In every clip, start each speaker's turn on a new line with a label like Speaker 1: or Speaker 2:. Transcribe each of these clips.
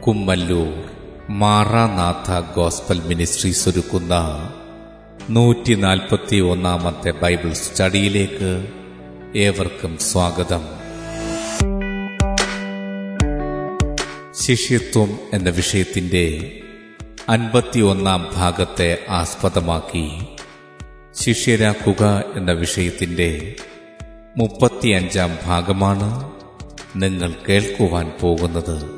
Speaker 1: Kummallur Maranatha gospel ministries ഒരുക്കുന്ന നൂറ്റി നാൽപ്പത്തി ഒന്നാമത്തെ ബൈബിൾ സ്റ്റഡിയിലേക്ക് ഏവർക്കും സ്വാഗതം. ശിഷ്യത്വം എന്ന വിഷയത്തിന്റെ അൻപത്തിയൊന്നാം ഭാഗത്തെ ആസ്പദമാക്കി ശിഷ്യരാക്കുക എന്ന വിഷയത്തിന്റെ മുപ്പത്തിയഞ്ചാം ഭാഗമാണ് നിങ്ങൾ കേൾക്കുവാൻ പോകുന്നത്.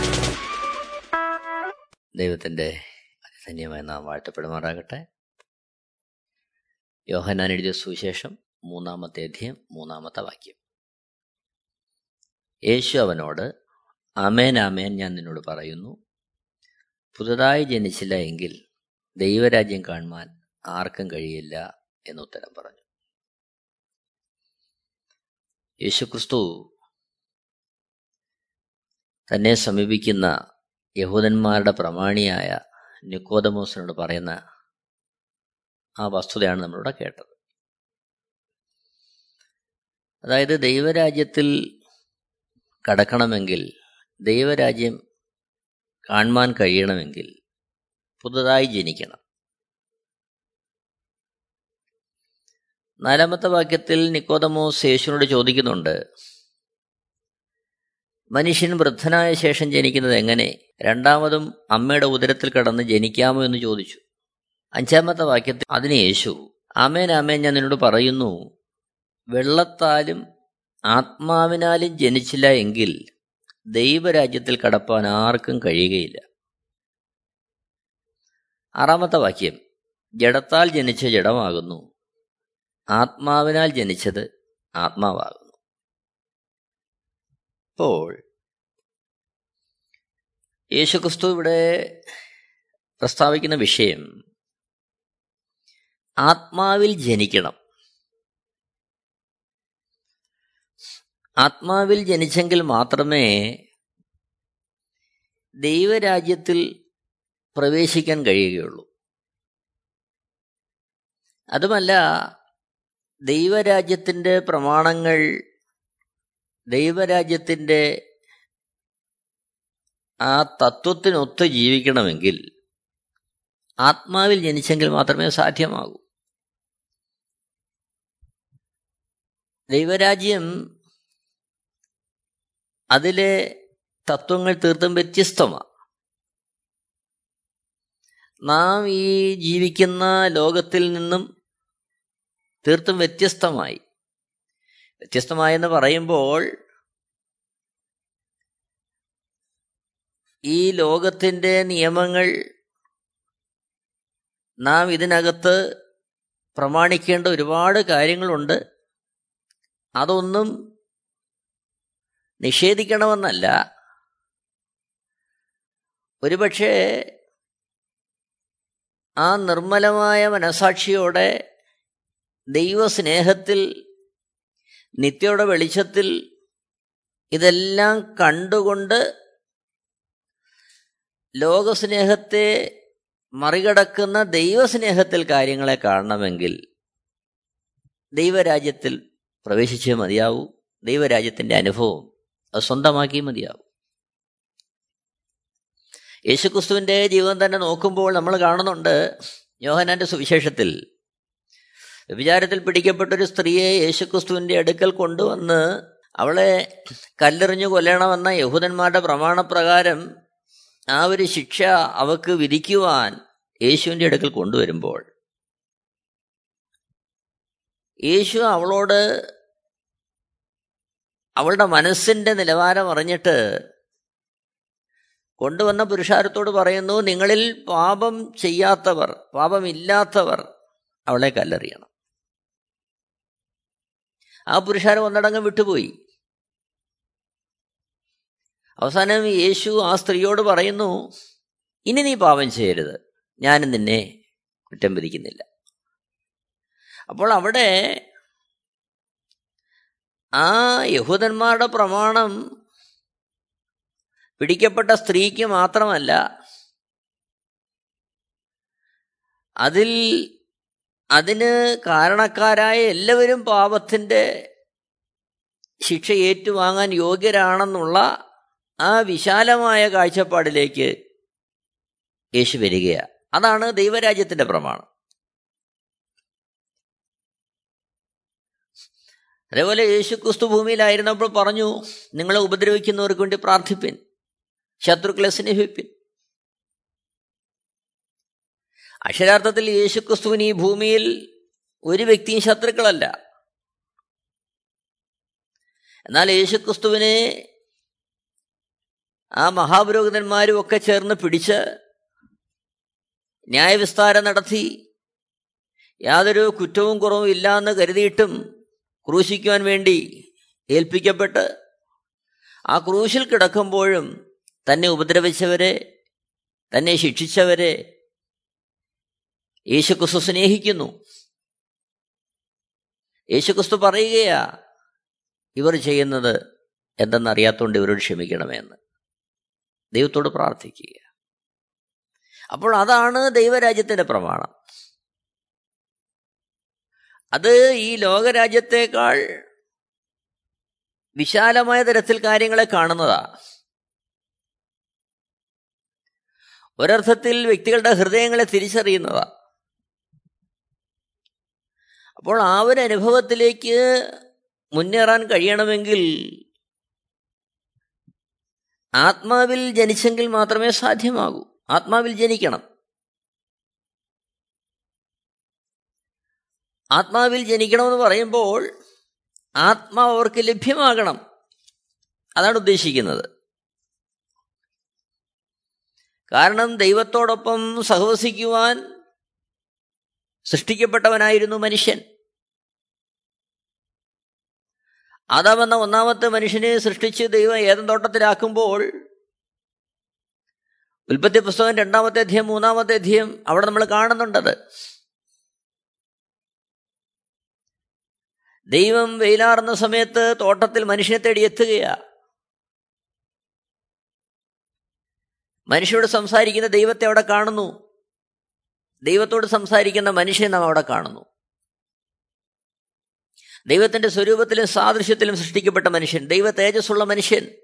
Speaker 2: ദൈവത്തിന്റെ അതിധന്യമായി നാം വാഴ്ത്തപ്പെടുമാറാകട്ടെ. യോഹനാൻ എഴുതിയ സുവിശേഷം മൂന്നാമത്തെ അധ്യയം മൂന്നാമത്തെ വാക്യം. യേശു അവനോട് അമേൻ അമേൻ ഞാൻ നിന്നോട് പറയുന്നു. പുതുതായി ജനിച്ചില്ല എങ്കിൽ ദൈവരാജ്യം കാണുവാൻ ആർക്കും കഴിയില്ല എന്ന് ഉത്തരം പറഞ്ഞു. യേശുക്രിസ്തു തന്നെ സമീപിക്കുന്ന യഹൂദന്മാരുടെ പ്രമാണിയായ നിക്കോദമോസിനോട് പറയുന്ന ആ വസ്തുതയാണ് നമ്മളിവിടെ കേട്ടത്. അതായത് ദൈവരാജ്യത്തിൽ കടക്കണമെങ്കിൽ ദൈവരാജ്യം കാണുവാൻ കഴിയണമെങ്കിൽ പുതുതായി ജനിക്കണം. നാലാമത്തെ വാക്യത്തിൽ നിക്കോദമോസ് യേശുവിനോട് ചോദിക്കുന്നുണ്ട് മനുഷ്യൻ വൃദ്ധനായ ശേഷം ജനിക്കുന്നത് എങ്ങനെ? രണ്ടാമതും അമ്മയുടെ ഉദരത്തിൽ കടന്ന് ജനിക്കാമോ എന്ന് ചോദിച്ചു. അഞ്ചാമത്തെ വാക്യത്തിൽ അതിന് യേശു ആമേൻ ആമേൻ ഞാൻ നിന്നോട് പറയുന്നു വെള്ളത്താലും ആത്മാവിനാലും ജനിച്ചില്ല എങ്കിൽ ദൈവരാജ്യത്തിൽ കടപ്പാൻ ആർക്കും കഴിയുകയില്ല. ആറാമത്തെ വാക്യം ജഡത്താൽ ജനിച്ച ജഡമാകുന്നു ആത്മാവിനാൽ ജനിച്ചത് ആത്മാവാകുന്നു. അപ്പോൾ യേശുക്രിസ്തു ഇവിടെ പ്രസ്താവിക്കുന്ന വിഷയം ആത്മാവിൽ ജനിക്കണം. ആത്മാവിൽ ജനിച്ചെങ്കിൽ മാത്രമേ ദൈവരാജ്യത്തിൽ പ്രവേശിക്കാൻ കഴിയുകയുള്ളൂ. അതുമല്ല ദൈവരാജ്യത്തിന്റെ പ്രമാണങ്ങൾ ദൈവരാജ്യത്തിന്റെ ആ തത്വത്തിനൊത്ത് ജീവിക്കണമെങ്കിൽ ആത്മാവിൽ ജനിച്ചെങ്കിൽ മാത്രമേ സാധ്യമാകൂ. ദൈവരാജ്യം അതിലെ തത്വങ്ങൾ തീർത്തും വ്യത്യസ്തമാണ്. നാം ഈ ജീവിക്കുന്ന ലോകത്തിൽ നിന്നും തീർത്തും വ്യത്യസ്തമായി. വ്യത്യസ്തമായെന്ന് പറയുമ്പോൾ ഈ ലോകത്തിന്റെ നിയമങ്ങൾ നാം ഇതിനകത്ത് പ്രമാണിക്കേണ്ട ഒരുപാട് കാര്യങ്ങളുണ്ട്. അതൊന്നും നിഷേധിക്കണമെന്നല്ല. ഒരുപക്ഷെ ആ നിർമ്മലമായ മനസാക്ഷിയോടെ ദൈവസ്നേഹത്തിൽ നിത്യയുടെ വെളിച്ചത്തിൽ ഇതെല്ലാം കണ്ടുകൊണ്ട് ലോകസ്നേഹത്തെ മറികടക്കുന്ന ദൈവസ്നേഹത്തിൽ കാര്യങ്ങളെ കാണണമെങ്കിൽ ദൈവരാജ്യത്തിൽ പ്രവേശിച്ചേ മതിയാവൂ. ദൈവരാജ്യത്തിന്റെ അനുഭവം അത് സ്വന്തമാക്കി മതിയാവും. യേശുക്രിസ്തുവിന്റെ ജീവിതം തന്നെ നോക്കുമ്പോൾ നമ്മൾ കാണുന്നുണ്ട് യോഹനാന്റെ സുവിശേഷത്തിൽ. വിചാരത്തിൽ പിടിക്കപ്പെട്ടൊരു സ്ത്രീയെ യേശുക്രിസ്തുവിന്റെ അടുക്കൽ കൊണ്ടുവന്ന് അവളെ കല്ലെറിഞ്ഞു കൊല്ലണമെന്ന യഹൂദന്മാരുടെ പ്രമാണപ്രകാരം ആ ഒരു ശിക്ഷ അവക്ക് വിധിക്കുവാൻ യേശുവിന്റെ അടുക്കൽ കൊണ്ടുവരുമ്പോൾ യേശു അവളോട് അവളുടെ മനസ്സിന്റെ നിലവാരം അറിഞ്ഞിട്ട് കൊണ്ടുവന്ന പുരുഷാരത്തോട് പറയുന്നു നിങ്ങളിൽ പാപം ചെയ്യാത്തവർ പാപമില്ലാത്തവർ അവളെ കല്ലെറിയണം. ആ പുരുഷാരം ഒന്നടങ്കം വിട്ടുപോയി. അവസാനം യേശു ആ സ്ത്രീയോട് പറയുന്നു ഇനി നീ പാപം ചെയ്യരുത്. ഞാനും നിന്നെ കുറ്റം വിധിക്കുന്നില്ല. അപ്പോൾ അവിടെ ആ യഹൂദന്മാരുടെ പ്രമാണം പിടിക്കപ്പെട്ട സ്ത്രീക്ക് മാത്രമല്ല അതിൽ അതിന് കാരണക്കാരായ എല്ലാവരും പാപത്തിന്റെ ശിക്ഷ ഏറ്റുവാങ്ങാൻ യോഗ്യരാണെന്നുള്ള ആ വിശാലമായ കാഴ്ചപ്പാടിലേക്ക് യേശു വരികയാണ് അതാണ് ദൈവരാജ്യത്തിന്റെ പ്രമാണം. അതേപോലെ യേശു ക്രിസ്തു ഭൂമിയിലായിരുന്നപ്പോൾ പറഞ്ഞു നിങ്ങളെ ഉപദ്രവിക്കുന്നവർക്ക് വേണ്ടി പ്രാർത്ഥിപ്പിൻ. ശത്രുക്കളെ സ്നേഹിപ്പിൻ. അക്ഷരാർത്ഥത്തിൽ യേശു ക്രിസ്തുവിന് ഈ ഭൂമിയിൽ ഒരു വ്യക്തിയും ശത്രുക്കളല്ല. എന്നാൽ യേശുക്രിസ്തുവിനെ ആ മഹാപുരോഹിതന്മാരും ഒക്കെ ചേർന്ന് പിടിച്ച് ന്യായവിസ്താരം നടത്തി. യാതൊരു കുറ്റവും കുറവും ഇല്ല എന്ന് കരുതിയിട്ടും ക്രൂശിക്കുവാൻ വേണ്ടി ഏൽപ്പിക്കപ്പെട്ട് ആ ക്രൂശിൽ കിടക്കുമ്പോഴും തന്നെ ഉപദ്രവിച്ചവരെ തന്നെ ശിക്ഷിച്ചവരെ യേശുക്രിസ്തു സ്നേഹിക്കുന്നു. യേശുക്രിസ്തു പറയുകയാ ഇവർ ചെയ്യുന്നത് എന്തെന്നറിയാത്തതുകൊണ്ട് ഇവരോട് ക്ഷമിക്കണമെന്ന്. ദൈവത്തോട് പ്രാർത്ഥിക്കുക. അപ്പോൾ അതാണ് ദൈവരാജ്യത്തിന്റെ പ്രമാണം. അത് ഈ ലോകരാജ്യത്തേക്കാൾ വിശാലമായ തരത്തിൽ കാര്യങ്ങളെ കാണുന്നതാ. ഒരർത്ഥത്തിൽ വ്യക്തികളുടെ ഹൃദയങ്ങളെ തിരിച്ചറിയുന്നതാ. അപ്പോൾ ആ ഒരു അനുഭവത്തിലേക്ക് മുന്നേറാൻ കഴിയണമെങ്കിൽ ആത്മാവിൽ ജനിച്ചെങ്കിൽ മാത്രമേ സാധ്യമാകൂ. ആത്മാവിൽ ജനിക്കണം. ആത്മാവിൽ ജനിക്കണമെന്ന് പറയുമ്പോൾ ആത്മാവ് അവർക്ക് ലഭ്യമാകണം. അതാണ് ഉദ്ദേശിക്കുന്നത്. കാരണം ദൈവത്തോടൊപ്പം സഹവസിക്കുവാൻ സൃഷ്ടിക്കപ്പെട്ടവനായിരുന്നു മനുഷ്യൻ. ആദാമെന്ന ഒന്നാമത്തെ മനുഷ്യനെ സൃഷ്ടിച്ച് ദൈവം ഏതം തോട്ടത്തിലാക്കുമ്പോൾ ഉൽപ്പത്തി പുസ്തകം രണ്ടാമത്തെ അധ്യയം മൂന്നാമത്തെ അധ്യയം അവിടെ നമ്മൾ കാണുന്നുണ്ടത് ദൈവം വെയിലാറുന്ന സമയത്ത് തോട്ടത്തിൽ മനുഷ്യനെ തേടി എത്തുകയാ. മനുഷ്യരോട് സംസാരിക്കുന്ന ദൈവത്തെ അവിടെ കാണുന്നു. ദൈവത്തോട് സംസാരിക്കുന്ന മനുഷ്യനെ നാം അവിടെ കാണുന്നു. ദൈവത്തിന്റെ സ്വരൂപത്തിലും സാദൃശ്യത്തിലും സൃഷ്ടിക്കപ്പെട്ട മനുഷ്യൻ ദൈവ തേജസ്സുള്ള മനുഷ്യൻ.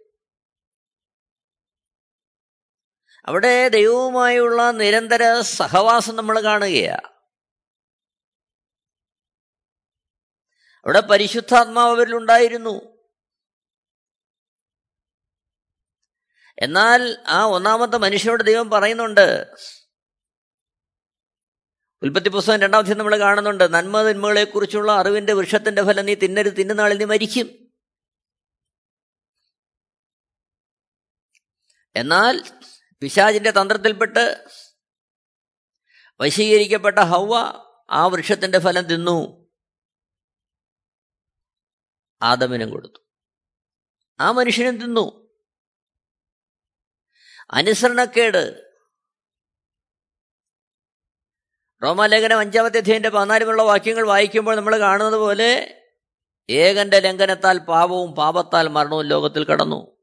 Speaker 2: അവിടെ ദൈവവുമായുള്ള നിരന്തര സഹവാസം നമ്മൾ കാണുകയാണ് അവിടെ പരിശുദ്ധാത്മാവ് അവരിൽ ഉണ്ടായിരുന്നു. എന്നാൽ ആ ഒന്നാമത്തെ മനുഷ്യനോട് ദൈവം പറയുന്നുണ്ട് ഉൽപ്പത്തി പുസ്തകം രണ്ടാമത്തെ നമ്മൾ കാണുന്നുണ്ട്. നന്മ തിന്മകളെക്കുറിച്ചുള്ള അറിവിന്റെ വൃക്ഷത്തിന്റെ ഫലം നീ തിന്നരുത് തിന്നുന്നാളിൽ നീ മരിക്കും. എന്നാൽ പിശാജിന്റെ തന്ത്രത്തിൽപ്പെട്ട് വശീകരിക്കപ്പെട്ട ഹൗവ ആ വൃക്ഷത്തിന്റെ ഫലം തിന്നു. ആദമിനും കൊടുത്തു. ആ മനുഷ്യനും തിന്നു. അനുസരണക്കേട് റോമാലേഖനം അഞ്ചാമത്തെ അധ്യയന്റെ പതിനാലുമുള്ള വാക്യങ്ങൾ വായിക്കുമ്പോൾ നമ്മൾ കാണുന്നത് പോലെ ഏകന്റെ ലംഘനത്താൽ പാപവും പാപത്താൽ മരണവും ലോകത്തിൽ കടന്നു.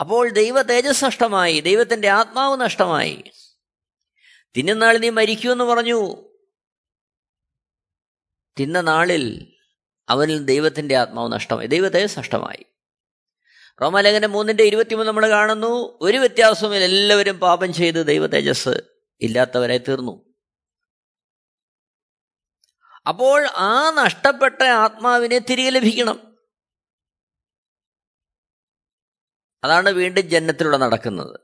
Speaker 2: അപ്പോൾ ദൈവ തേജസ് നഷ്ടമായി ദൈവത്തിന്റെ ആത്മാവ് നഷ്ടമായി. തിന്നുന്നാൾ നീ മരിക്കുമെന്ന് പറഞ്ഞു. തിന്ന നാളിൽ അവനിൽ ദൈവത്തിന്റെ ആത്മാവ് നഷ്ടമായി ദൈവ തേജസ് നഷ്ടമായി. റോമലേഖനം മൂന്നിന്റെ ഇരുപത്തിമൂന്ന് നമ്മൾ കാണുന്നു. ഒരു വ്യത്യാസവുമില്ല എല്ലാവരും പാപം ചെയ്ത് ദൈവ തേജസ് ഇല്ലാത്തവരെ തീർന്നു. അപ്പോൾ ആ നഷ്ടപ്പെട്ട ആത്മാവിനെ തിരികെ ലഭിക്കണം. അതാണ് വീണ്ടും ജന്മത്തിലൂടെ നടക്കുന്നത്.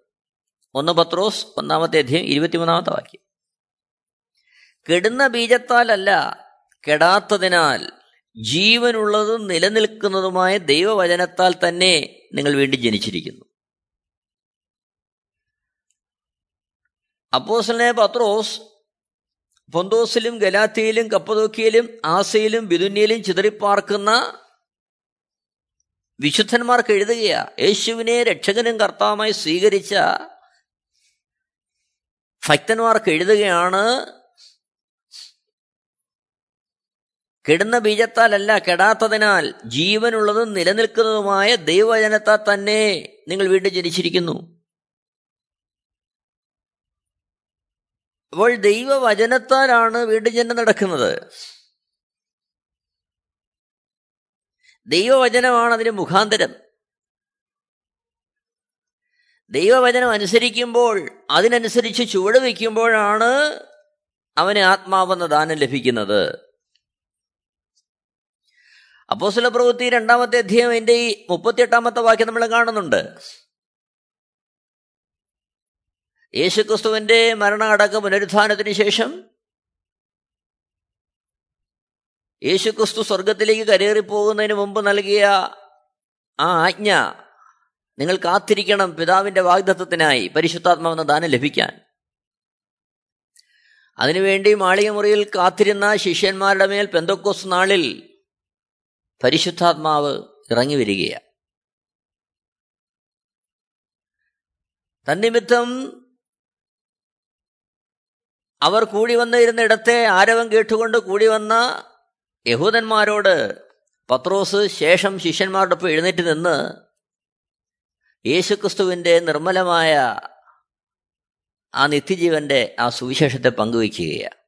Speaker 2: ഒന്ന് പത്രോസ് ഒന്നാമത്തെ അധ്യയം ഇരുപത്തിമൂന്നാമത്തെ വാക്യം. കെടുന്ന ബീജത്താലല്ല കെടാത്തതിനാൽ ജീവനുള്ളതും നിലനിൽക്കുന്നതുമായ ദൈവവചനത്താൽ തന്നെ നിങ്ങൾ വീണ്ടും ജനിച്ചിരിക്കുന്നു. അപ്പോസലിനെ പത്രോസ് പൊന്തോസിലും ഗലാത്തിയിലും കപ്പതോക്കിയിലും ആസയിലും ബിദുന്യയിലും ചിതറിപ്പാർക്കുന്ന വിശുദ്ധന്മാർക്ക് എഴുതുകയാ യേശുവിനെ രക്ഷകനും കർത്താവുമായി സ്വീകരിച്ച ഭക്തന്മാർക്ക് എഴുതുകയാണ് കെടുന്ന ബീജത്താലല്ല കെടാത്തതിനാൽ ജീവനുള്ളതും നിലനിൽക്കുന്നതുമായ ദൈവജനത്താൽ തന്നെ നിങ്ങൾ വീണ്ടും ജനിച്ചിരിക്കുന്നു. അപ്പോൾ ദൈവവചനത്താലാണ് വീണ്ടും ജന്മം നടക്കുന്നത്. ദൈവവചനമാണ് അതിന് മുഖാന്തരം. ദൈവവചനം അനുസരിക്കുമ്പോൾ അതിനനുസരിച്ച് ചുവട് വയ്ക്കുമ്പോഴാണ് അവന് ആത്മാവെന്ന ദാനം ലഭിക്കുന്നത്. അപ്പോസ്തല പ്രവൃത്തി രണ്ടാമത്തെ അധ്യായം എന്റെ ഈ മുപ്പത്തിയെട്ടാമത്തെ വാക്യം നമ്മൾ കാണുന്നുണ്ട്. യേശുക്രിസ്തുവിന്റെ മരണ അടക്ക പുനരുത്ഥാനത്തിന് ശേഷം യേശുക്രിസ്തു സ്വർഗത്തിലേക്ക് കരേറിപ്പോകുന്നതിന് മുമ്പ് നൽകിയ ആ ആജ്ഞ നിങ്ങൾ കാത്തിരിക്കണം പിതാവിന്റെ വാഗ്ദത്വത്തിനായി പരിശുദ്ധാത്മാവെന്ന ദാനം ലഭിക്കാൻ. അതിനുവേണ്ടി മാളികമുറിയിൽ കാത്തിരുന്ന ശിഷ്യന്മാരുടെ മേൽ പെന്തക്കോസ് നാളിൽ പരിശുദ്ധാത്മാവ് ഇറങ്ങി വരികയാണ്. തന്നിമിത്തം അവർ കൂടി വന്നിരുന്ന ഇടത്തെ ആരവം കേട്ടുകൊണ്ട് കൂടി വന്ന യഹൂദന്മാരോട് പത്രോസ് ശേഷം ശിഷ്യന്മാരോടൊപ്പം എഴുന്നേറ്റ് നിന്ന് യേശുക്രിസ്തുവിന്റെ നിർമ്മലമായ ആ നിത്യജീവന്റെ ആ സുവിശേഷത്തെ പങ്കുവയ്ക്കുകയാണ്.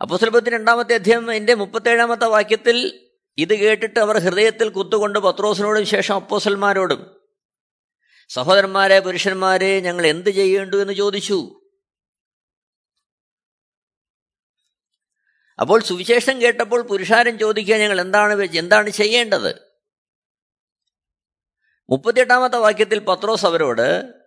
Speaker 2: അപ്പോസ്തലപത്തി രണ്ടാമത്തെ അധ്യായം എന്റെ മുപ്പത്തേഴാമത്തെ വാക്യത്തിൽ ഇത് കേട്ടിട്ട് അവർ ഹൃദയത്തിൽ കുത്തുകൊണ്ട് പത്രോസിനോടും ശേഷം അപ്പോസന്മാരോടും സഹോദരന്മാരെ പുരുഷന്മാരെ ഞങ്ങൾ എന്ത് ചെയ്യേണ്ടു എന്ന് ചോദിച്ചു. അപ്പോൾ സുവിശേഷം കേട്ടപ്പോൾ പുരുഷാരം ചോദിക്കുക ഞങ്ങൾ എന്താണ് എന്താണ് ചെയ്യേണ്ടത്? മുപ്പത്തിയെട്ടാമത്തെ വാക്യത്തിൽ പത്രോസ് അവരോട്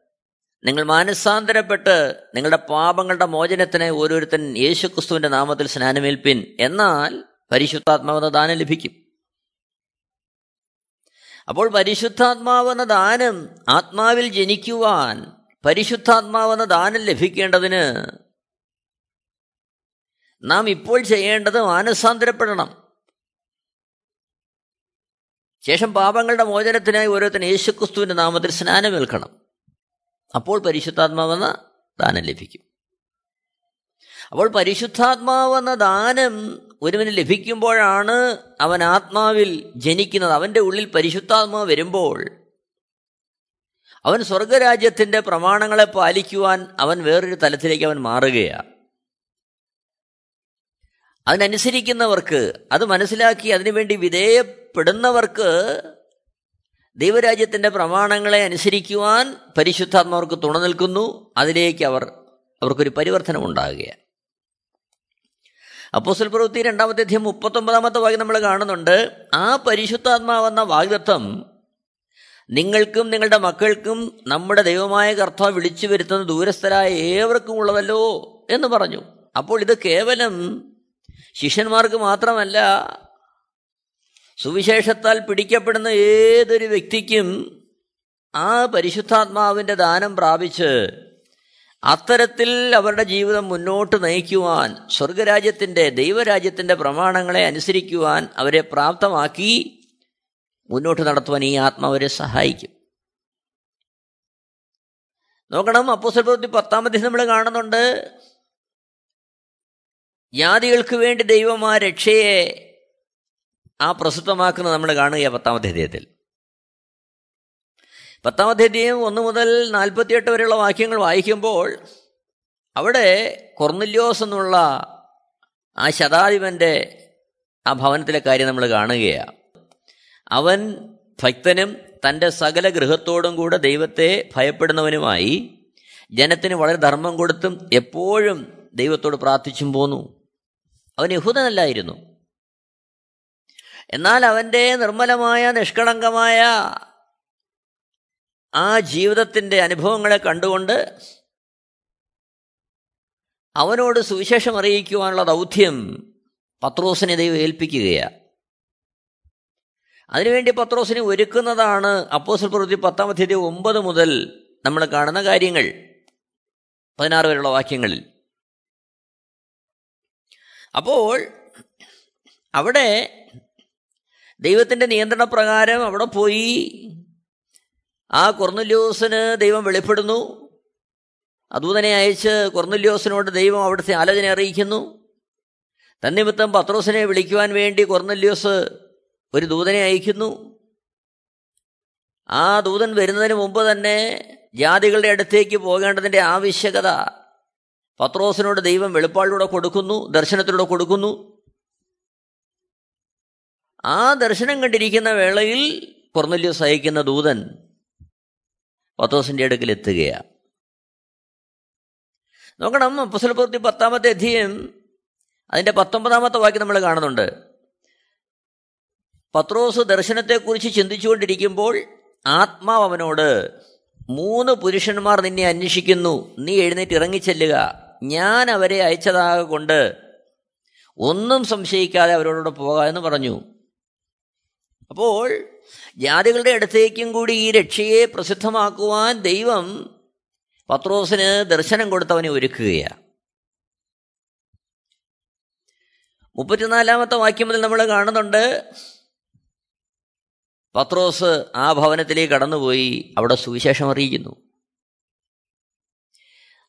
Speaker 2: നിങ്ങൾ മാനസാന്തരപ്പെട്ട് നിങ്ങളുടെ പാപങ്ങളുടെ മോചനത്തിന് ഓരോരുത്തൻ യേശുക്രിസ്തുവിന്റെ നാമത്തിൽ സ്നാനമേൽപ്പിൻ. എന്നാൽ പരിശുദ്ധാത്മാവെന്ന ദാനം ലഭിക്കും. അപ്പോൾ പരിശുദ്ധാത്മാവെന്ന ദാനം ആത്മാവിൽ ജനിക്കുവാൻ പരിശുദ്ധാത്മാവെന്ന ദാനം ലഭിക്കേണ്ടതിന് നാം ഇപ്പോൾ ചെയ്യേണ്ടത് മാനസാന്തരപ്പെടണം. ശേഷം പാപങ്ങളുടെ മോചനത്തിനായി ഓരോരുത്തൻ യേശുക്രിസ്തുവിന്റെ നാമത്തിൽ സ്നാനമേൽക്കണം. അപ്പോൾ പരിശുദ്ധാത്മാവെന്ന ദാനം ലഭിക്കും. അപ്പോൾ പരിശുദ്ധാത്മാവെന്ന ദാനം ഒരുവന് ലഭിക്കുമ്പോഴാണ് അവൻ ആത്മാവിൽ ജനിക്കുന്നത്. അവന്റെ ഉള്ളിൽ പരിശുദ്ധാത്മാവ് വരുമ്പോൾ അവൻ സ്വർഗരാജ്യത്തിന്റെ പ്രമാണങ്ങളെ പാലിക്കുവാൻ അവൻ വേറൊരു തലത്തിലേക്ക് അവൻ മാറുകയാണ്. അതിനനുസരിക്കുന്നവർക്ക് അത് മനസ്സിലാക്കി അതിനുവേണ്ടി വിധേയപ്പെടുന്നവർക്ക് ദൈവരാജ്യത്തിന്റെ പ്രമാണങ്ങളെ അനുസരിക്കുവാൻ പരിശുദ്ധാത്മാവർക്ക് തുണ നിൽക്കുന്നു. അതിലേക്ക് അവർ അവർക്കൊരു പരിവർത്തനം ഉണ്ടാകുകയാണ് അപ്പോസൽ പ്രവൃത്തി രണ്ടാമത്തെ അധ്യയം മുപ്പത്തൊമ്പതാമത്തെ വാക്യം നമ്മൾ കാണുന്നുണ്ട്. ആ പരിശുദ്ധാത്മാവെന്ന വാഗ്ദത്വം നിങ്ങൾക്കും നിങ്ങളുടെ മക്കൾക്കും നമ്മുടെ ദൈവമായ കർത്താവ് വിളിച്ചു വരുത്തുന്ന ദൂരസ്ഥരായ ഏവർക്കും ഉള്ളതല്ലോ എന്ന് പറഞ്ഞു. അപ്പോൾ ഇത് കേവലം ശിഷ്യന്മാർക്ക് മാത്രമല്ല സുവിശേഷത്താൽ പിടിക്കപ്പെടുന്ന ഏതൊരു വ്യക്തിക്കും ആ പരിശുദ്ധാത്മാവിന്റെ ദാനം പ്രാപിച്ച് അത്തരത്തിൽ അവരുടെ ജീവിതം മുന്നോട്ട് നയിക്കുവാൻ സ്വർഗരാജ്യത്തിന്റെ ദൈവരാജ്യത്തിന്റെ പ്രമാണങ്ങളെ അനുസരിക്കുവാൻ അവരെ പ്രാപ്തമാക്കി മുന്നോട്ട് നടത്തുവാൻ ഈ ആത്മാവരെ സഹായിക്കും. നോക്കണം അപ്പോസൽ പ്രവൃത്തി പത്താമത്തെ നമ്മൾ കാണുന്നുണ്ട്. ജാതികൾക്ക് വേണ്ടി ദൈവം ആ രക്ഷയെ ആ പ്രസിദ്ധമാക്കുന്നത് നമ്മൾ കാണുക പത്താമത്തെ അധ്യായത്തിൽ. പത്താമത്തെ അധ്യായം ഒന്ന് മുതൽ നാൽപ്പത്തിയെട്ട് വരെയുള്ള വാക്യങ്ങൾ വായിക്കുമ്പോൾ അവിടെ കൊർന്നില്യോസ് എന്നുള്ള ആ ശതാധിപന്റെ ആ ഭവനത്തിലെ കാര്യം നമ്മൾ കാണുകയാണ് അവൻ ഭക്തനും തന്റെ സകല ഗൃഹത്തോടും കൂടെ ദൈവത്തെ ഭയപ്പെടുന്നവനുമായി ജനത്തിന് വളരെ ധർമ്മം കൊടുത്തും എപ്പോഴും ദൈവത്തോട് പ്രാർത്ഥിച്ചും പോന്നു. അവൻ യഹൂദനല്ലായിരുന്നു. എന്നാൽ അവന്റെ നിർമ്മലമായ നിഷ്കളങ്കമായ ആ ജീവിതത്തിന്റെ അനുഭവങ്ങളെ കണ്ടുകൊണ്ട് അവനോട് സുവിശേഷം അറിയിക്കുവാനുള്ള ദൗത്യം പത്രോസിനെ ദൈവം ഏൽപ്പിക്കുകയാണ് അതിനുവേണ്ടി പത്രോസിനെ ഒരുക്കുന്നതാണ് അപ്പോസൽ പ്രവൃത്തി പത്താം തീയതി ഒമ്പത് മുതൽ നമ്മൾ കാണുന്ന കാര്യങ്ങൾ. പതിനാറ് വരെയുള്ള വാക്യങ്ങളിൽ. അപ്പോൾ അവിടെ ദൈവത്തിന്റെ നിയന്ത്രണപ്രകാരം അവിടെ പോയി. ആ കൊർന്നുല്യോസിന് ദൈവം വെളിപ്പെടുന്നു. അതുതന്നെ അയച്ച് കൊർന്നുല്യോസിനോട് ദൈവം അവിടുത്തെ ആലോചന അറിയിക്കുന്നു. തന്നിമിത്തം പത്രോസിനെ വിളിക്കുവാൻ വേണ്ടി കൊർന്നല്യോസ് ഒരു ദൂതനെ അയക്കുന്നു. ആ ദൂതൻ വരുന്നതിന് മുമ്പ് തന്നെ ജാതികളുടെ അടുത്തേക്ക് പോകേണ്ടതിന്റെ ആവശ്യകത പത്രോസിനോട് ദൈവം വെളിപ്പാടിലൂടെ കൊടുക്കുന്നു ദർശനത്തിലൂടെ കൊടുക്കുന്നു. ആ ദർശനം കണ്ടിരിക്കുന്ന വേളയിൽ കൊർന്നല്യോസ് അയക്കുന്ന ദൂതൻ പത്തോസിന്റെ അടുക്കൽ എത്തുകയാണ് നോക്കണം പുസൽപൂർത്തി പത്താമത്തെ അധ്യയം. അതിന്റെ പത്തൊമ്പതാമത്തെ വാക്യം നമ്മൾ കാണുന്നുണ്ട്. പത്രോസ് ദർശനത്തെക്കുറിച്ച് ചിന്തിച്ചുകൊണ്ടിരിക്കുമ്പോൾ ആത്മാവ് അവനോട് മൂന്ന് പുരുഷന്മാർ നിന്നെ അന്വേഷിക്കുന്നു. നീ എഴുന്നേറ്റ് ഇറങ്ങിച്ചെല്ലുക. ഞാൻ അവരെ അയച്ചതാകൊണ്ട് ഒന്നും സംശയിക്കാതെ അവരോടൂടെ പോകാമെന്ന് പറഞ്ഞു. അപ്പോൾ ജാതികളുടെ അടുത്തേക്കും കൂടി ഈ രക്ഷയെ പ്രസിദ്ധമാക്കുവാൻ ദൈവം പത്രോസിന് ദർശനം കൊടുത്തവനെ ഒരുക്കുകയാണ്. മുപ്പത്തിനാലാമത്തെ വാക്യം മുതൽ നമ്മൾ കാണുന്നുണ്ട് പത്രോസ് ആ ഭവനത്തിലേക്ക് കടന്നുപോയി അവിടെ സുവിശേഷം അറിയിക്കുന്നു.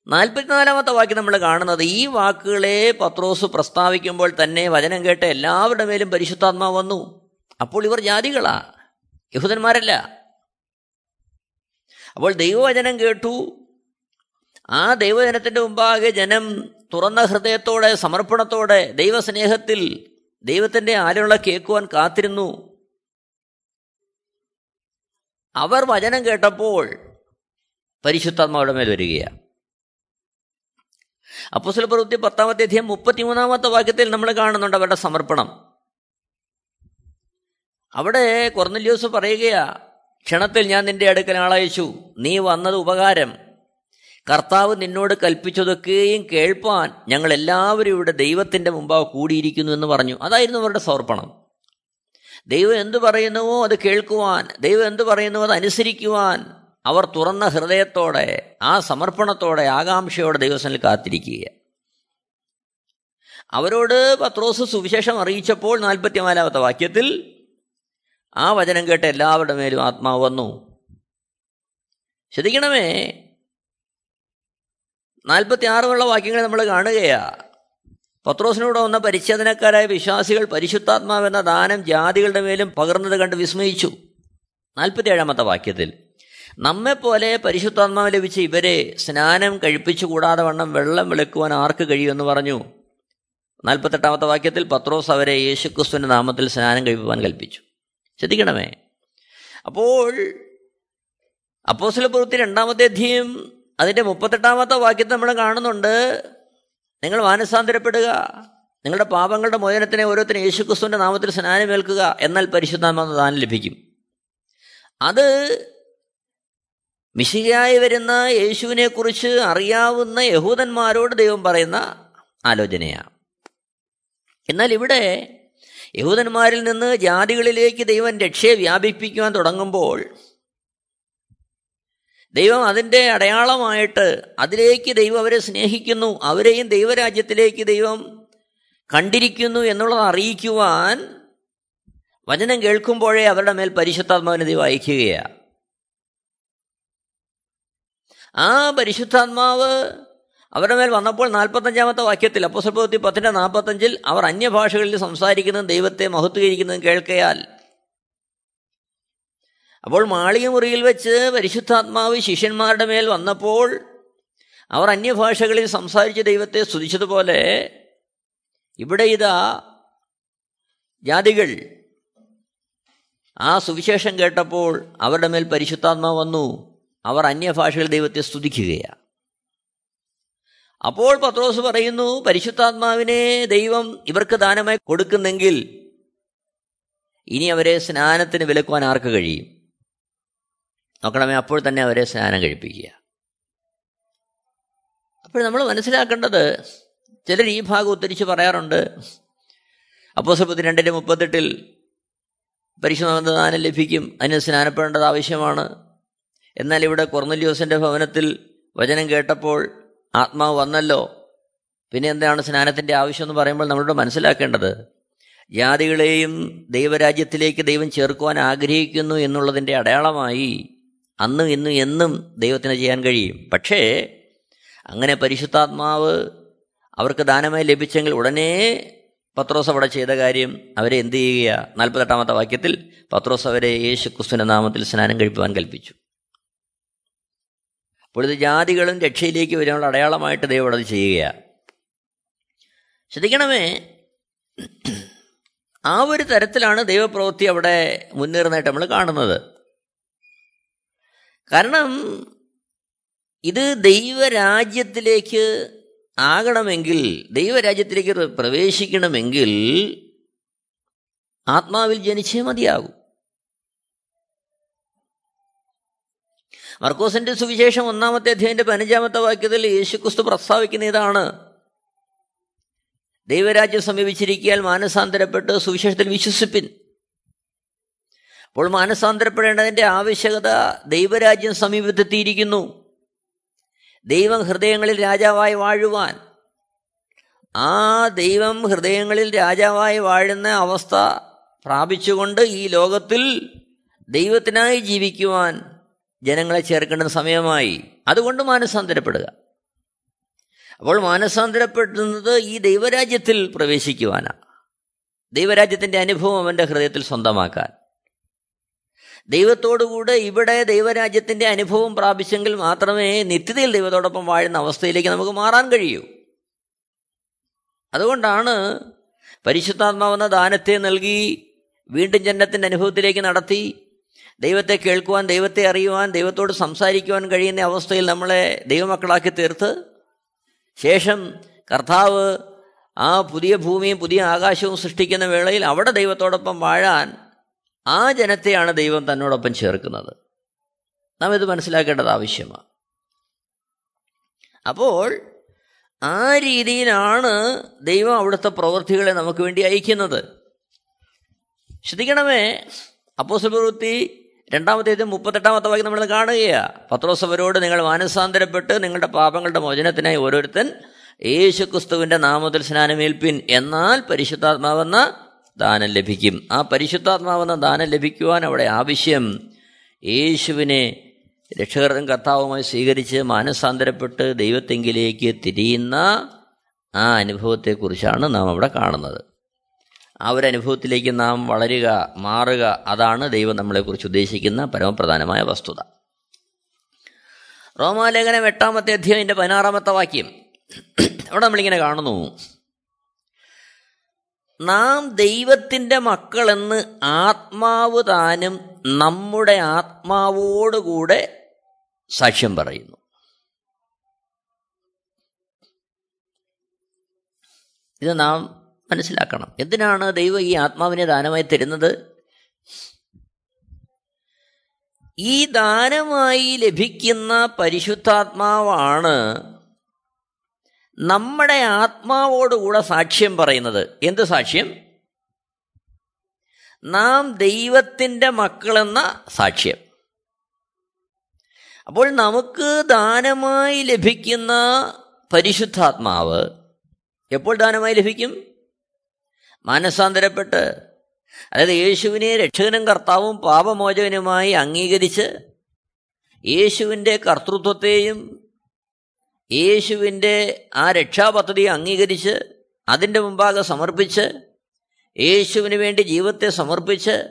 Speaker 2: നാൽപ്പത്തിനാലാമത്തെ വാക്യം നമ്മൾ കാണുന്നത് ഈ വാക്കുകളെ പത്രോസ് പ്രസ്താവിക്കുമ്പോൾ തന്നെ വചനം കേട്ട എല്ലാവരുടെ മേലും പരിശുദ്ധാത്മാവ് വന്നു. അപ്പോൾ ഇവർ ജാതികളാ. യഹൂദന്മാരല്ല. അപ്പോൾ ദൈവവചനം കേട്ടു. ആ ദൈവജനത്തിന്റെ മുമ്പാകെ ജനം തുറന്ന ഹൃദയത്തോടെ സമർപ്പണത്തോടെ ദൈവസ്നേഹത്തിൽ ദൈവത്തിന്റെ ആലുള്ള കേൾക്കുവാൻ കാത്തിരുന്നു. അവർ വചനം കേട്ടപ്പോൾ പരിശുദ്ധാത്മാവിടെ മേൽ വരികയാണ് അപ്പോസ്തല പ്രവൃത്തി പത്താമത്തെ അധ്യയം മുപ്പത്തിമൂന്നാമത്തെ വാക്യത്തിൽ നമ്മൾ കാണുന്നുണ്ട് അവരുടെ സമർപ്പണം. അവിടെ കൊർന്നല്യോസ് പറയുകയാ ക്ഷണത്തിൽ ഞാൻ നിന്റെ അടുക്കൽ ആളയച്ചു. നീ വന്നത് ഉപകാരം. കർത്താവ് നിന്നോട് കൽപ്പിച്ചതൊക്കെയും കേൾപ്പാൻ ഞങ്ങൾ എല്ലാവരും ഇവിടെ ദൈവത്തിന്റെ മുമ്പാകെ കൂടിയിരിക്കുന്നു എന്ന് പറഞ്ഞു. അതായിരുന്നു അവരുടെ സമർപ്പണം. ദൈവം എന്തു പറയുന്നുവോ അത് കേൾക്കുവാൻ ദൈവം എന്തു പറയുന്നുവോ അത് അനുസരിക്കുവാൻ അവർ തുറന്ന ഹൃദയത്തോടെ ആ സമർപ്പണത്തോടെ ആകാംക്ഷയോടെ ദൈവസനിൽ കാത്തിരിക്കുക അവരോട് പത്രോസ് സുവിശേഷം അറിയിച്ചപ്പോൾ നാൽപ്പത്തിനാലാമത്തെ വാക്യത്തിൽ ആ വചനം കേട്ട് എല്ലാവരുടെ മേലും ആത്മാവ് വന്നു. ശ്രദ്ധിക്കണമേ നാൽപ്പത്തി ആറുമുള്ള വാക്യങ്ങൾ നമ്മൾ കാണുകയാ. പത്രോസിനോട് വന്ന പരിച്ഛേദനക്കാരായ വിശ്വാസികൾ പരിശുദ്ധാത്മാവെന്ന ദാനം ജാതികളുടെ മേലും പകർന്നത് കണ്ട് വിസ്മയിച്ചു. നാൽപ്പത്തി ഏഴാമത്തെ വാക്യത്തിൽ നമ്മെപ്പോലെ പരിശുദ്ധാത്മാവ് ലഭിച്ച ഇവരെ സ്നാനം കഴിപ്പിച്ചു കൂടാതെ വണ്ണം വെള്ളം വിളക്കുവാൻ ആർക്ക് കഴിയുമെന്ന് പറഞ്ഞു. നാൽപ്പത്തെട്ടാമത്തെ വാക്യത്തിൽ പത്രോസ് അവരെ യേശുക്രിസ്തുവിന്റെ നാമത്തിൽ സ്നാനം കഴിപ്പുവാൻ കൽപ്പിച്ചു. ശ്രദ്ധിക്കണമേ. അപ്പോൾ അപ്പോസ്തല പ്രവൃത്തി രണ്ടാമത്തെ അധ്യയം അതിന്റെ മുപ്പത്തെട്ടാമത്തെ വാക്യത്തെ നമ്മൾ കാണുന്നുണ്ട് നിങ്ങൾ മാനസാന്തരപ്പെടുക നിങ്ങളുടെ പാപങ്ങളുടെ മോചനത്തിനെ ഓരോരുത്തരും യേശുക്രിസ്തുവിന്റെ നാമത്തിൽ സ്നാനമേൽക്കുക എന്നാൽ പരിശുദ്ധാത്മാവ് ദാനം ലഭിക്കും. അത് മിശികയായി വരുന്ന യേശുവിനെക്കുറിച്ച് അറിയാവുന്ന യഹൂദന്മാരോട് ദൈവം പറയുന്ന ആലോചനയാണ്. എന്നാൽ ഇവിടെ യഹൂദന്മാരിൽ നിന്ന് ജാതികളിലേക്ക് ദൈവം രക്ഷയെ വ്യാപിപ്പിക്കുവാൻ തുടങ്ങുമ്പോൾ ദൈവം അതിന്റെ അടയാളമായിട്ട് അതിലേക്ക് ദൈവം അവരെ സ്നേഹിക്കുന്നു അവരെയും ദൈവരാജ്യത്തിലേക്ക് ദൈവം കണ്ടിരിക്കുന്നു എന്നുള്ളത് അറിയിക്കുവാൻ വചനം കേൾക്കുമ്പോഴേ അവരുടെ മേൽ പരിശുദ്ധാത്മാവിനെ ദൈവം അയക്കുകയാണ് ആ പരിശുദ്ധാത്മാവ് അവരുടെ മേൽ വന്നപ്പോൾ നാൽപ്പത്തഞ്ചാമത്തെ വാക്യത്തിൽ അപ്പോസൽപത്തി പത്തിന്റെ നാൽപ്പത്തഞ്ചിൽ അവർ അന്യഭാഷകളിൽ സംസാരിക്കുന്നതും ദൈവത്തെ മഹത്വീകരിക്കുന്നതും കേൾക്കയാൽ. അപ്പോൾ മാളിക മുറിയിൽ വെച്ച് പരിശുദ്ധാത്മാവ് ശിഷ്യന്മാരുടെ മേൽ വന്നപ്പോൾ അവർ അന്യഭാഷകളിൽ സംസാരിച്ച് ദൈവത്തെ സ്തുതിച്ചതുപോലെ ഇവിടെ ഇതാ ജാതികൾ. ആ സുവിശേഷം കേട്ടപ്പോൾ അവരുടെ മേൽ പരിശുദ്ധാത്മാവ് വന്നു. അവർ അന്യഭാഷകൾ ദൈവത്തെ സ്തുതിക്കുകയാണ്. അപ്പോൾ പത്രോസ് പറയുന്നു പരിശുദ്ധാത്മാവിനെ ദൈവം ഇവർക്ക് ദാനമായി കൊടുക്കുന്നെങ്കിൽ ഇനി അവരെ സ്നാനത്തിന് വിലക്കുവാൻ ആർക്ക് കഴിയും? നോക്കണമേ അപ്പോൾ തന്നെ അവരെ സ്നാനം കഴിപ്പിക്കുക. അപ്പോൾ നമ്മൾ മനസ്സിലാക്കേണ്ടത് ചിലർ ഈ ഭാഗം ഉദ്ധരിച്ച് പറയാറുണ്ട് അപ്പോസപ്പത്തി രണ്ടിന്റെ മുപ്പത്തെട്ടിൽ പരിശുദ്ധാനം ലഭിക്കും അതിന് സ്നാനപ്പെടേണ്ടത് ആവശ്യമാണ്. എന്നാൽ ഇവിടെ കൊർന്നല്യോസിന്റെ ഭവനത്തിൽ വചനം കേട്ടപ്പോൾ ആത്മാവ് വന്നല്ലോ. പിന്നെ എന്താണ് സ്നാനത്തിന്റെ ആവശ്യം എന്ന് പറയുമ്പോൾ നമ്മളിവിടെ മനസ്സിലാക്കേണ്ടത് ജാതികളെയും ദൈവരാജ്യത്തിലേക്ക് ദൈവം ചേർക്കുവാൻ ആഗ്രഹിക്കുന്നു എന്നുള്ളതിന്റെ അടയാളമായി അന്നും ഇന്നും എന്നും ദൈവത്തിന് ചെയ്യാൻ കഴിയും. പക്ഷേ അങ്ങനെ പരിശുദ്ധാത്മാവ് അവർക്ക് ദാനമായി ലഭിച്ചെങ്കിൽ ഉടനെ പത്രോസ് അവിടെ ചെയ്ത കാര്യം അവരെ എന്ത് ചെയ്യുക നാൽപ്പത്തെട്ടാമത്തെ വാക്യത്തിൽ പത്രോസ് അവരെ യേശു ക്രിസ്തുവിന്റെ നാമത്തിൽ സ്നാനം കഴിക്കുവാൻ കൽപ്പിച്ചു. അപ്പോൾ ജാതികളും രക്ഷയിലേക്ക് വരാനുള്ള അടയാളമായിട്ട് ദൈവം അത് ചെയ്യുകയാണ്. ശ്രദ്ധിക്കണമേ ആ ഒരു തരത്തിലാണ് ദൈവപ്രവൃത്തി അവിടെ മുന്നേറുന്നതായിട്ട് നമ്മൾ കാണുന്നത്. കാരണം ഇത് ദൈവരാജ്യത്തിലേക്ക് ആകണമെങ്കിൽ ദൈവരാജ്യത്തിലേക്ക് പ്രവേശിക്കണമെങ്കിൽ ആത്മാവിൽ ജനിച്ചേ മതിയാകും. മർക്കോസിന്റെ സുവിശേഷം ഒന്നാമത്തെ അധ്യായന്റെ പതിനഞ്ചാമത്തെ വാക്യത്തിൽ യേശുക്രിസ്തു പ്രസ്താവിക്കുന്ന ഇതാണ്. ദൈവരാജ്യം സമീപിച്ചിരിക്കാൻ മാനസാന്തരപ്പെട്ട് സുവിശേഷത്തിൽ വിശ്വസിപ്പിൻ. അപ്പോൾ മാനസാന്തരപ്പെടേണ്ടതിന്റെ ആവശ്യകത ദൈവരാജ്യം സമീപത്തെത്തിയിരിക്കുന്നു. ദൈവം ഹൃദയങ്ങളിൽ രാജാവായി വാഴുവാൻ. ആ ദൈവം ഹൃദയങ്ങളിൽ രാജാവായി വാഴുന്ന അവസ്ഥ പ്രാപിച്ചുകൊണ്ട് ഈ ലോകത്തിൽ ദൈവത്തിനായി ജീവിക്കുവാൻ ജനങ്ങളെ ചേർക്കേണ്ട സമയമായി. അതുകൊണ്ട് മാനസാന്തരപ്പെടുക. അപ്പോൾ മാനസാന്തരപ്പെടുന്നത് ഈ ദൈവരാജ്യത്തിൽ പ്രവേശിക്കുവാനാണ് ദൈവരാജ്യത്തിന്റെ അനുഭവം അവന്റെ ഹൃദയത്തിൽ സ്വന്തമാക്കാൻ. ദൈവത്തോടുകൂടെ ഇവിടെ ദൈവരാജ്യത്തിന്റെ അനുഭവം പ്രാപിച്ചെങ്കിൽ മാത്രമേ നിത്യതയിൽ ദൈവത്തോടൊപ്പം വാഴുന്ന അവസ്ഥയിലേക്ക് നമുക്ക് മാറാൻ കഴിയൂ. അതുകൊണ്ടാണ് പരിശുദ്ധാത്മാവെന്ന ദാനത്തെ നൽകി വീണ്ടും ജനത്തിന്റെ അനുഭവത്തിലേക്ക് നടത്തി ദൈവത്തെ കേൾക്കുവാൻ ദൈവത്തെ അറിയുവാൻ ദൈവത്തോട് സംസാരിക്കുവാൻ കഴിയുന്ന അവസ്ഥയിൽ നമ്മളെ ദൈവമക്കളാക്കി തീർത്ത് ശേഷം കർത്താവ് ആ പുതിയ ഭൂമിയും പുതിയ ആകാശവും സൃഷ്ടിക്കുന്ന വേളയിൽ അവിടെ ദൈവത്തോടൊപ്പം വാഴാൻ ആ ജനത്തെയാണ് ദൈവം തന്നോടൊപ്പം ചേർക്കുന്നത്. നാം ഇത് മനസ്സിലാക്കേണ്ടത് ആവശ്യമാണ്. അപ്പോൾ ആ രീതിയിലാണ് ദൈവം അവിടുത്തെ പ്രവൃത്തികളെ നമുക്ക് വേണ്ടി അയക്കുന്നത്. ശ്രദ്ധിക്കണമേ അപ്പോസ പ്രവൃത്തി രണ്ടാമത്തേത് മുപ്പത്തെട്ടാമത്തെ വാക്യം നമ്മൾ കാണുകയാണ് പത്രോസവരോട് നിങ്ങൾ മാനസാന്തരപ്പെട്ട് നിങ്ങളുടെ പാപങ്ങളുടെ മോചനത്തിനായി ഓരോരുത്തൻ യേശു ക്രിസ്തുവിന്റെ നാമത്തിൽ സ്നാനമേൽപ്പിൻ. എന്നാൽ പരിശുദ്ധാത്മാവെന്ന ദാനം ലഭിക്കും. ആ പരിശുദ്ധാത്മാവെന്ന ദാനം ലഭിക്കുവാൻ അവിടെ ആവശ്യം യേശുവിനെ രക്ഷകർത്തും കർത്താവുമായി സ്വീകരിച്ച് മാനസാന്തരപ്പെട്ട് ദൈവത്തെങ്കിലേക്ക് തിരിയുന്ന ആ അനുഭവത്തെക്കുറിച്ചാണ് നാം അവിടെ കാണുന്നത്. ആ ഒരു അനുഭവത്തിലേക്ക് നാം വളരുക മാറുക അതാണ് ദൈവം നമ്മളെക്കുറിച്ച് ഉദ്ദേശിക്കുന്ന പരമപ്രധാനമായ വസ്തുത. റോമാലേഖനം എട്ടാമത്തെ അധ്യായന്റെ പതിനാറാമത്തെ വാക്യം. അവിടെ നമ്മളിങ്ങനെ കാണുന്നു. നാം ദൈവത്തിന്റെ മക്കളെന്ന് ആത്മാവ് താനും നമ്മുടെ ആത്മാവോടുകൂടെ സാക്ഷ്യം പറയുന്നു. ഇത് നാം മനസ്സിലാക്കണം. എന്തിനാണ് ദൈവം ഈ ആത്മാവിനെ ദാനമായി തരുന്നത്? ഈ ദാനമായി ലഭിക്കുന്ന പരിശുദ്ധാത്മാവാണ് നമ്മുടെ ആത്മാവോടുകൂടെ സാക്ഷ്യം പറയുന്നത്. എന്ത് സാക്ഷ്യം? നാം ദൈവത്തിന്റെ മക്കളെന്ന സാക്ഷ്യം. അപ്പോൾ നമുക്ക് ദാനമായി ലഭിക്കുന്ന പരിശുദ്ധാത്മാവ് എപ്പോൾ ദാനമായി ലഭിക്കും? മാനസാന്തരപ്പെട്ട് അതായത് യേശുവിനെ രക്ഷകനും കർത്താവും പാപമോചകനുമായി അംഗീകരിച്ച് യേശുവിന്റെ കർത്തൃത്വത്തെയും യേശുവിന്റെ ആ രക്ഷാപദ്ധതി അംഗീകരിച്ച് അതിന്റെ മുമ്പാകെ സമർപ്പിച്ച് യേശുവിന് വേണ്ടി ജീവിതത്തെ സമർപ്പിച്ച്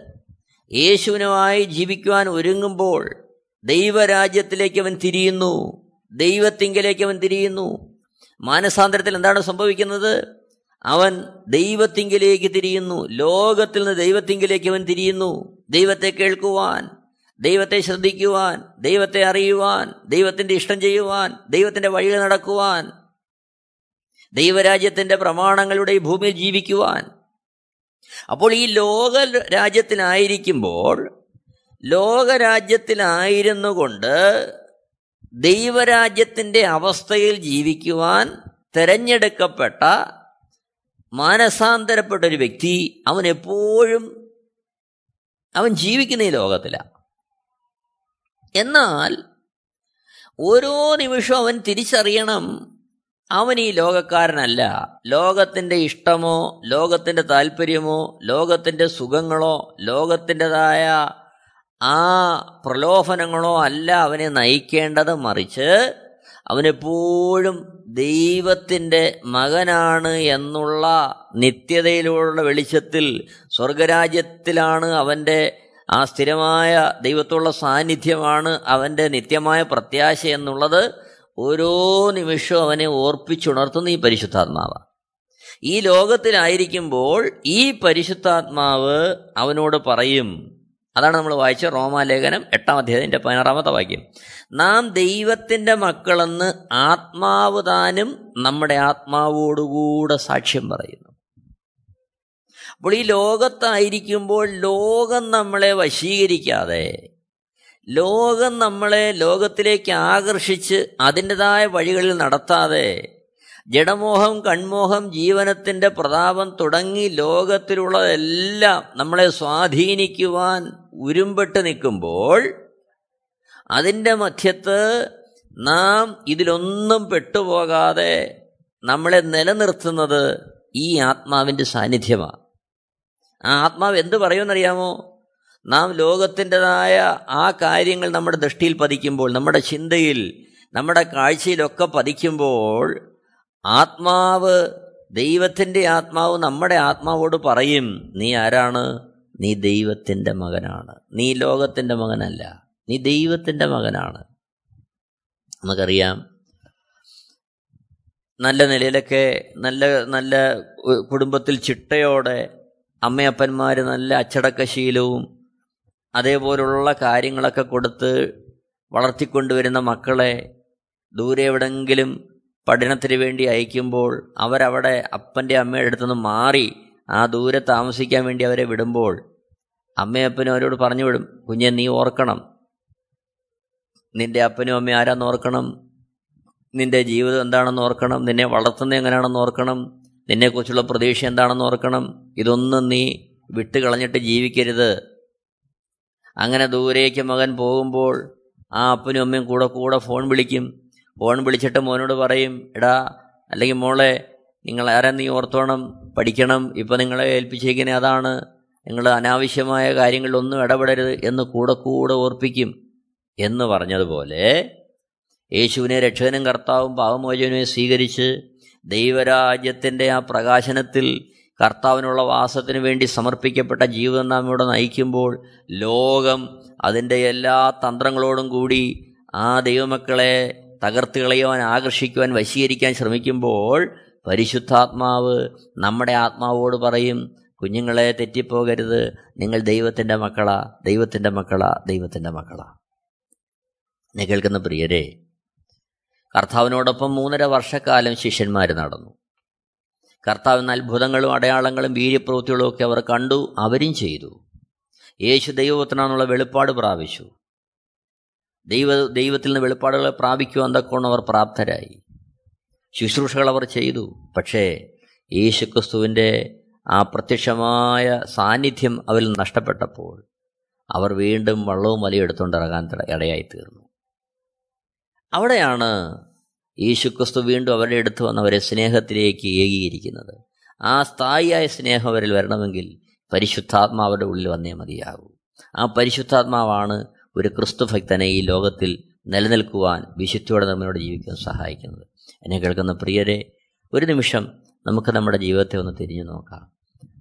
Speaker 2: യേശുവിനുമായി ജീവിക്കുവാൻ ഒരുങ്ങുമ്പോൾ ദൈവരാജ്യത്തിലേക്ക് അവൻ തിരിയുന്നു. ദൈവത്തിങ്കിലേക്ക് അവൻ തിരിയുന്നു. മാനസാന്തരത്തിൽ എന്താണ് സംഭവിക്കുന്നത്? അവൻ ദൈവത്തിങ്കിലേക്ക് തിരിയുന്നു. ലോകത്തിൽ നിന്ന് ദൈവത്തിങ്കിലേക്ക് അവൻ തിരിയുന്നു. ദൈവത്തെ കേൾക്കുവാൻ ദൈവത്തെ ശ്രദ്ധിക്കുവാൻ ദൈവത്തെ അറിയുവാൻ ദൈവത്തിന്റെ ഇഷ്ടം ചെയ്യുവാൻ ദൈവത്തിന്റെ വഴികൾ നടക്കുവാൻ ദൈവരാജ്യത്തിന്റെ പ്രമാണങ്ങളുടെ ഭൂമിയിൽ ജീവിക്കുവാൻ. അപ്പോൾ ഈ ലോക രാജ്യത്തിലായിരിക്കുമ്പോൾ ലോകരാജ്യത്തിലായിരുന്നു കൊണ്ട് ദൈവരാജ്യത്തിന്റെ അവസ്ഥയിൽ ജീവിക്കുവാൻ തെരഞ്ഞെടുക്കപ്പെട്ട മാനസാന്തരപ്പെട്ട ഒരു വ്യക്തി അവൻ എപ്പോഴും അവൻ ജീവിക്കുന്ന ഈ ലോകത്തിലാണ് എന്നാൽ ഓരോ നിമിഷവും അവൻ തിരിച്ചറിയണം അവൻ ഈ ലോകക്കാരനല്ല. ലോകത്തിന്റെ ഇഷ്ടമോ ലോകത്തിന്റെ താല്പര്യമോ ലോകത്തിന്റെ സുഖങ്ങളോ ലോകത്തിന്റെതായ ആ പ്രലോഭനങ്ങളോ അല്ല അവനെ നയിക്കേണ്ടത്. മറിച്ച് അവനെപ്പോഴും ദൈവത്തിന്റെ മകനാണ് എന്നുള്ള നിത്യതയിലുള്ള വെളിച്ചത്തിൽ സ്വർഗരാജ്യത്തിലാണ് അവന്റെ ആ സ്ഥിരമായ ദൈവത്തുള്ള സാന്നിധ്യമാണ് അവന്റെ നിത്യമായ പ്രത്യാശ എന്നുള്ളത് ഓരോ നിമിഷവും അവനെ ഓർപ്പിച്ചുണർത്തുന്ന ഈ പരിശുദ്ധാത്മാവ്. ഈ ലോകത്തിലായിരിക്കുമ്പോൾ ഈ പരിശുദ്ധാത്മാവ് അവനോട് പറയും അതാണ് നമ്മൾ വായിച്ച റോമാലേഖനം എട്ടാം അധ്യായത്തിന്റെ പതിനാറാമത്തെ വാക്യം. നാം ദൈവത്തിന്റെ മക്കളെന്ന് ആത്മാവ് താനും നമ്മുടെ ആത്മാവോടുകൂടെ സാക്ഷ്യം പറയുന്നു. അപ്പോൾ ഈ ലോകത്തായിരിക്കുമ്പോൾ ലോകം നമ്മളെ വശീകരിക്കാതെ ലോകം നമ്മളെ ലോകത്തിലേക്ക് ആകർഷിച്ച് അതിന്റെതായ വഴികളിൽ നടത്താതെ ജഡമോഹം കൺമോഹം ജീവനത്തിന്റെ പ്രതാപം തുടങ്ങി ലോകത്തിലുള്ളതെല്ലാം നമ്മളെ സ്വാധീനിക്കുവാൻ ഉരുമ്പെട്ട് നിൽക്കുമ്പോൾ അതിന്റെ മധ്യത്ത് നാം ഇതിലൊന്നും പെട്ടുപോകാതെ നമ്മളെ നിലനിർത്തുന്നത് ഈ ആത്മാവിന്റെ സാന്നിധ്യമാണ്. ആ ആത്മാവ് എന്ത് പറയുമെന്നറിയാമോ? നാം ലോകത്തിന്റെതായ ആ കാര്യങ്ങൾ നമ്മുടെ ദൃഷ്ടിയിൽ പതിക്കുമ്പോൾ നമ്മുടെ ചിന്തയിൽ നമ്മുടെ കാഴ്ചയിലൊക്കെ പതിക്കുമ്പോൾ ആത്മാവ് ദൈവത്തിന്റെ ആത്മാവ് നമ്മുടെ ആത്മാവോട് പറയും നീ ആരാണ്? നീ ദൈവത്തിന്റെ മകനാണ്. നീ ലോകത്തിന്റെ മകനല്ല. നീ ദൈവത്തിന്റെ മകനാണ്. നമുക്കറിയാം നല്ല നിലയിലൊക്കെ നല്ല നല്ല കുടുംബത്തിൽ ചിട്ടയോടെ അമ്മയപ്പന്മാർ നല്ല അച്ചടക്കശീലവും അതേപോലുള്ള കാര്യങ്ങളൊക്കെ കൊടുത്ത് വളർത്തിക്കൊണ്ടുവരുന്ന മക്കളെ ദൂരെ എവിടെങ്കിലും പഠനത്തിന് വേണ്ടി അയക്കുമ്പോൾ അവരവിടെ അപ്പന്റെ അമ്മയുടെ അടുത്തുനിന്ന് മാറി ആ ദൂരെ താമസിക്കാൻ വേണ്ടി അവരെ വിടുമ്പോൾ അമ്മയപ്പനും അവരോട് പറഞ്ഞു വിടും കുഞ്ഞെ നീ ഓർക്കണം. നിന്റെ അപ്പനും അമ്മയും ആരാന്ന് ഓർക്കണം? നിന്റെ ജീവിതം എന്താണെന്ന് ഓർക്കണം? നിന്നെ വളർത്തുന്നത് എങ്ങനെയാണെന്ന് ഓർക്കണം? നിന്നെക്കുറിച്ചുള്ള പ്രതീക്ഷ എന്താണെന്ന് ഓർക്കണം? ഇതൊന്നും നീ വിട്ടുകളഞ്ഞിട്ട് ജീവിക്കരുത്. അങ്ങനെ ദൂരേക്ക് മകൻ പോകുമ്പോൾ ആ അപ്പനും അമ്മയും കൂടെ കൂടെ ഫോൺ വിളിക്കും. ഫോൺ വിളിച്ചിട്ട് മോനോട് പറയും എടാ അല്ലെങ്കിൽ മോളെ നിങ്ങൾ ആരാ നീ ഓർത്തോണം പഠിക്കണം ഇപ്പം നിങ്ങളെ ഏൽപ്പിച്ചേക്കിനെ അതാണ്. നിങ്ങൾ അനാവശ്യമായ കാര്യങ്ങളിലൊന്നും ഇടപെടരുത് എന്ന് കൂടെ കൂടെ ഓർപ്പിക്കും എന്ന് പറഞ്ഞതുപോലെ യേശുവിനെ രക്ഷകനും കർത്താവും പാവമോചനവും സ്വീകരിച്ച് ദൈവരാജ്യത്തിന്റെ ആ പ്രകാശനത്തിൽ കർത്താവിനുള്ള വാസത്തിന് വേണ്ടി സമർപ്പിക്കപ്പെട്ട ജീവിതം നാം ഇവിടെ നയിക്കുമ്പോൾ ലോകം അതിന്റെ എല്ലാ തന്ത്രങ്ങളോടും കൂടി ആ ദൈവമക്കളെ തകർത്ത് കളയുവാൻ ആകർഷിക്കുവാൻ വശീകരിക്കാൻ ശ്രമിക്കുമ്പോൾ പരിശുദ്ധാത്മാവ് നമ്മുടെ ആത്മാവോട് പറയും കുഞ്ഞുങ്ങളെ തെറ്റിപ്പോകരുത്. നിങ്ങൾ ദൈവത്തിന്റെ മക്കളാ. ദൈവത്തിന്റെ മക്കളാ. ദൈവത്തിന്റെ മക്കളാ. എന്നെ കേൾക്കുന്ന പ്രിയരെ കർത്താവിനോടൊപ്പം മൂന്നര വർഷക്കാലം ശിഷ്യന്മാർ നടന്നു. കർത്താവിന് അത്ഭുതങ്ങളും അടയാളങ്ങളും വീര്യപ്രവൃത്തികളും ഒക്കെ അവർ കണ്ടു അവരും ചെയ്തു. യേശു ദൈവത്തിനാണെന്നുള്ള വെളിപ്പാട് പ്രാപിച്ചു. ദൈവ ദൈവത്തിൽ നിന്ന് വെളിപ്പാടുകളെ പ്രാപിക്കുവാൻ തക്കോണം അവർ പ്രാപ്തരായി. ശുശ്രൂഷകൾ അവർ ചെയ്തു. പക്ഷേ യേശുക്രിസ്തുവിന്റെ ആ പ്രത്യക്ഷമായ സാന്നിധ്യം അവരിൽ നഷ്ടപ്പെട്ടപ്പോൾ അവർ വീണ്ടും വള്ളവും വലിയ എടുത്തുകൊണ്ട് ഇറങ്ങാൻ ഇടയായി തീർന്നു അവിടെയാണ് യേശുക്രിസ്തു വീണ്ടും അവരുടെ അടുത്ത് വന്ന് അവരെ സ്നേഹത്തിലേക്ക് ഏകീകരിക്കുന്നത്. ആ സ്ഥായിയായ സ്നേഹം അവരിൽ വരണമെങ്കിൽ പരിശുദ്ധാത്മാവരുടെ ഉള്ളിൽ വന്നേ മതിയാകൂ. ആ പരിശുദ്ധാത്മാവാണ് ഒരു ക്രിസ്തു ഭക്തനെ ഈ ലോകത്തിൽ നിലനിൽക്കുവാൻ വിശുദ്ധിയോടെ നമ്മളോട് ജീവിക്കാൻ സഹായിക്കുന്നത്. എന്നെ കേൾക്കുന്ന പ്രിയരെ ഒരു നിമിഷം നമുക്ക് നമ്മുടെ ജീവിതത്തെ ഒന്ന് തിരിഞ്ഞു നോക്കാം.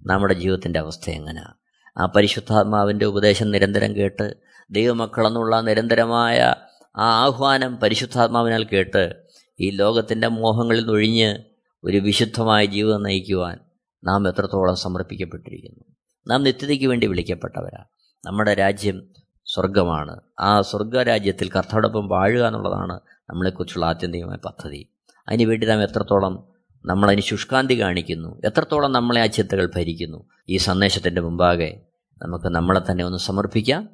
Speaker 2: നമ്മുടെ ജീവിതത്തിന്റെ അവസ്ഥ എങ്ങനെയാണ് ആ പരിശുദ്ധാത്മാവിന്റെ ഉപദേശം നിരന്തരം കേട്ട് ദൈവമക്കളെന്നുള്ള നിരന്തരമായ ആ ആഹ്വാനം പരിശുദ്ധാത്മാവിനാൽ കേട്ട് ഈ ലോകത്തിന്റെ മോഹങ്ങളിൽ നിന്നൊഴിഞ്ഞ് ഒരു വിശുദ്ധമായ ജീവിതം നയിക്കുവാൻ നാം എത്രത്തോളം സമർപ്പിക്കപ്പെട്ടിരിക്കുന്നു. നാം നിത്യതയ്ക്ക് വേണ്ടി വിളിക്കപ്പെട്ടവരാ. നമ്മുടെ രാജ്യം സ്വർഗമാണ് ആ സ്വർഗരാജ്യത്തിൽ കർത്തടൊപ്പം വാഴുക എന്നുള്ളതാണ് നമ്മളെക്കുറിച്ചുള്ള ആത്യന്തികമായ പദ്ധതി. അതിനുവേണ്ടി നാം എത്രത്തോളം നമ്മളതിന് ശുഷ്കാന്തി കാണിക്കുന്നു എത്രത്തോളം നമ്മളെ ആ ചിന്തകൾ ഭരിക്കുന്നു. ഈ സന്ദേശത്തിന്റെ മുമ്പാകെ നമുക്ക് നമ്മളെ തന്നെ ഒന്ന് സമർപ്പിക്കാം.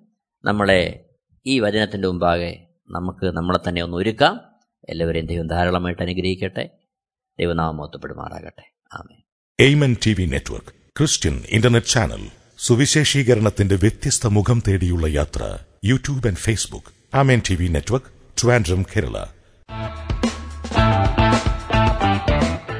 Speaker 2: നമ്മളെ ഈ വചനത്തിന്റെ മുമ്പാകെ നമുക്ക് നമ്മളെ തന്നെ ഒന്ന് ഒരുക്കാം. എല്ലാവരെയും ദൈവം ധാരാളമായിട്ട് അനുഗ്രഹിക്കട്ടെ. ദൈവനാമം മൊത്തപ്പെടുമാറാകട്ടെ ആമേ
Speaker 3: Amen T V network Christian internet channel സുവിശേഷീകരണത്തിന്റെ വ്യത്യസ്ത മുഖം തേടിയുള്ള യാത്ര YouTube and Facebook. Amen T V network Trivandrum Kerala.